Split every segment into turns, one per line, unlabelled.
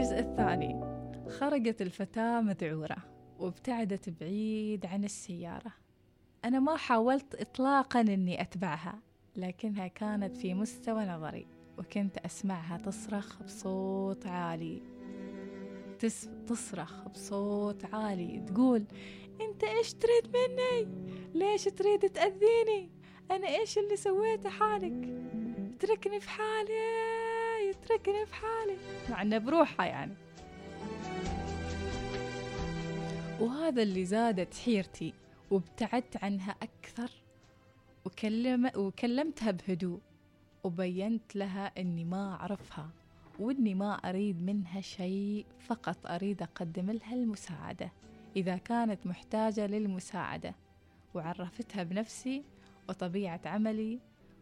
الجزء الثاني. خرجت الفتاة مذعورة وابتعدت بعيد عن السيارة. أنا ما حاولت إطلاقا أني أتبعها لكنها كانت في مستوى نظري وكنت أسمعها تصرخ بصوت عالي. تس... تصرخ بصوت عالي تقول أنت إيش تريد مني؟ ليش تريد تأذيني؟ أنا إيش اللي سويته حالك؟ اتركني في حالي اتركني في حالي. مع انه بروحها يعني. وهذا اللي زادت حيرتي وابتعدت عنها أكثر وكلم وكلمتها بهدوء وبينت لها أني ما أعرفها وأني ما أريد منها شيء فقط أريد أقدم لها المساعدة إذا كانت محتاجة للمساعدة. وعرفتها بنفسي وطبيعة عملي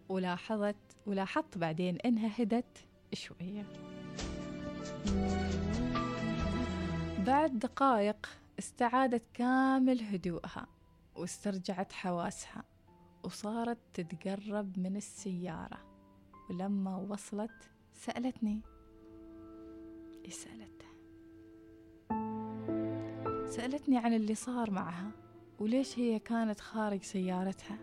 ولاحظت ولاحظت بعدين إنها هدت شوية. بعد دقائق استعادت كامل هدوءها واسترجعت حواسها وصارت تتقرب من السيارة. ولما وصلت سألتني سألتها سألتني عن اللي صار معها وليش هي كانت خارج سيارتها.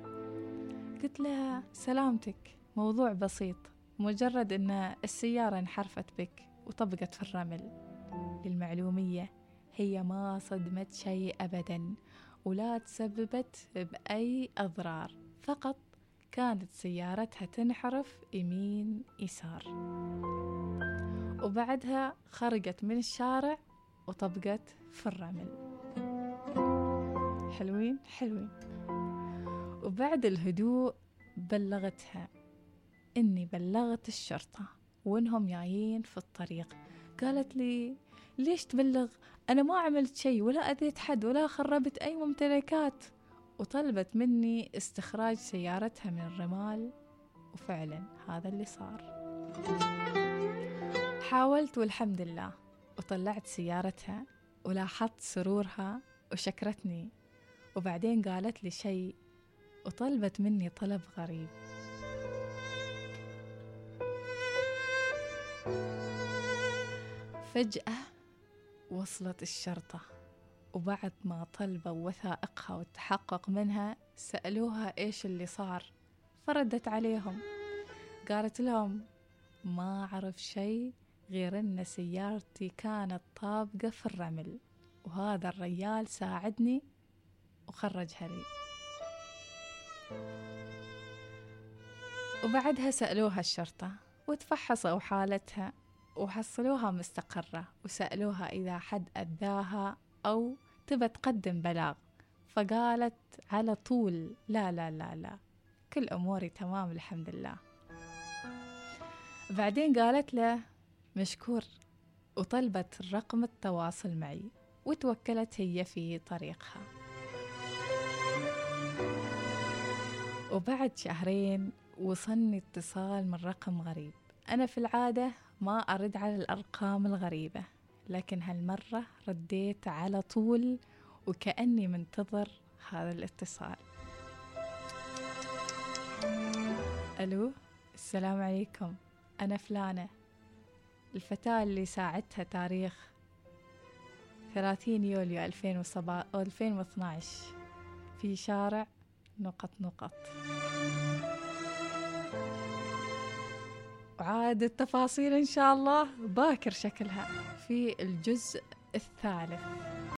قلت لها سلامتك موضوع بسيط. مجرد أن السيارة انحرفت بك وطبقت في الرمل. للمعلومية هي ما صدمت شيء أبدا ولا تسببت بأي أضرار. فقط كانت سيارتها تنحرف يمين يسار. وبعدها خرجت من الشارع وطبقت في الرمل. حلوين؟ حلوين. وبعد الهدوء بلغتها. إني بلغت الشرطة وإنهم جايين في الطريق. قالت لي ليش تبلغ؟ أنا ما عملت شيء ولا أذيت حد ولا خربت أي ممتلكات. وطلبت مني استخراج سيارتها من الرمال. وفعلا هذا اللي صار. حاولت والحمد لله. وطلعت سيارتها ولاحظت سرورها وشكرتني. وبعدين قالت لي شيء وطلبت مني طلب غريب. فجأة وصلت الشرطة وبعد ما طلبوا وثائقها والتحقق منها سألوها إيش اللي صار. فردت عليهم. قالت لهم ما أعرف شيء غير أن سيارتي كانت طابقة في الرمل وهذا الريال ساعدني وخرجها لي. وبعدها سألوها الشرطة وتفحصوا حالتها وحصلوها مستقرة وسألوها إذا حد أذاها أو تبى تقدم بلاغ. فقالت على طول لا لا لا لا. كل أموري تمام الحمد لله. بعدين قالت له مشكور وطلبت رقم التواصل معي وتوكلت هي في طريقها. وبعد شهرين وصلني اتصال من رقم غريب. أنا في العادة ما أرد على الأرقام الغريبة لكن هالمرة رديت على طول وكأني منتظر هذا الاتصال. ألو السلام عليكم. أنا فلانة. الفتاة اللي ساعدتها تاريخ 30 يوليو 2012 في شارع نقط نقط. وعاد التفاصيل إن شاء الله. باكر شكلها في الجزء الثالث.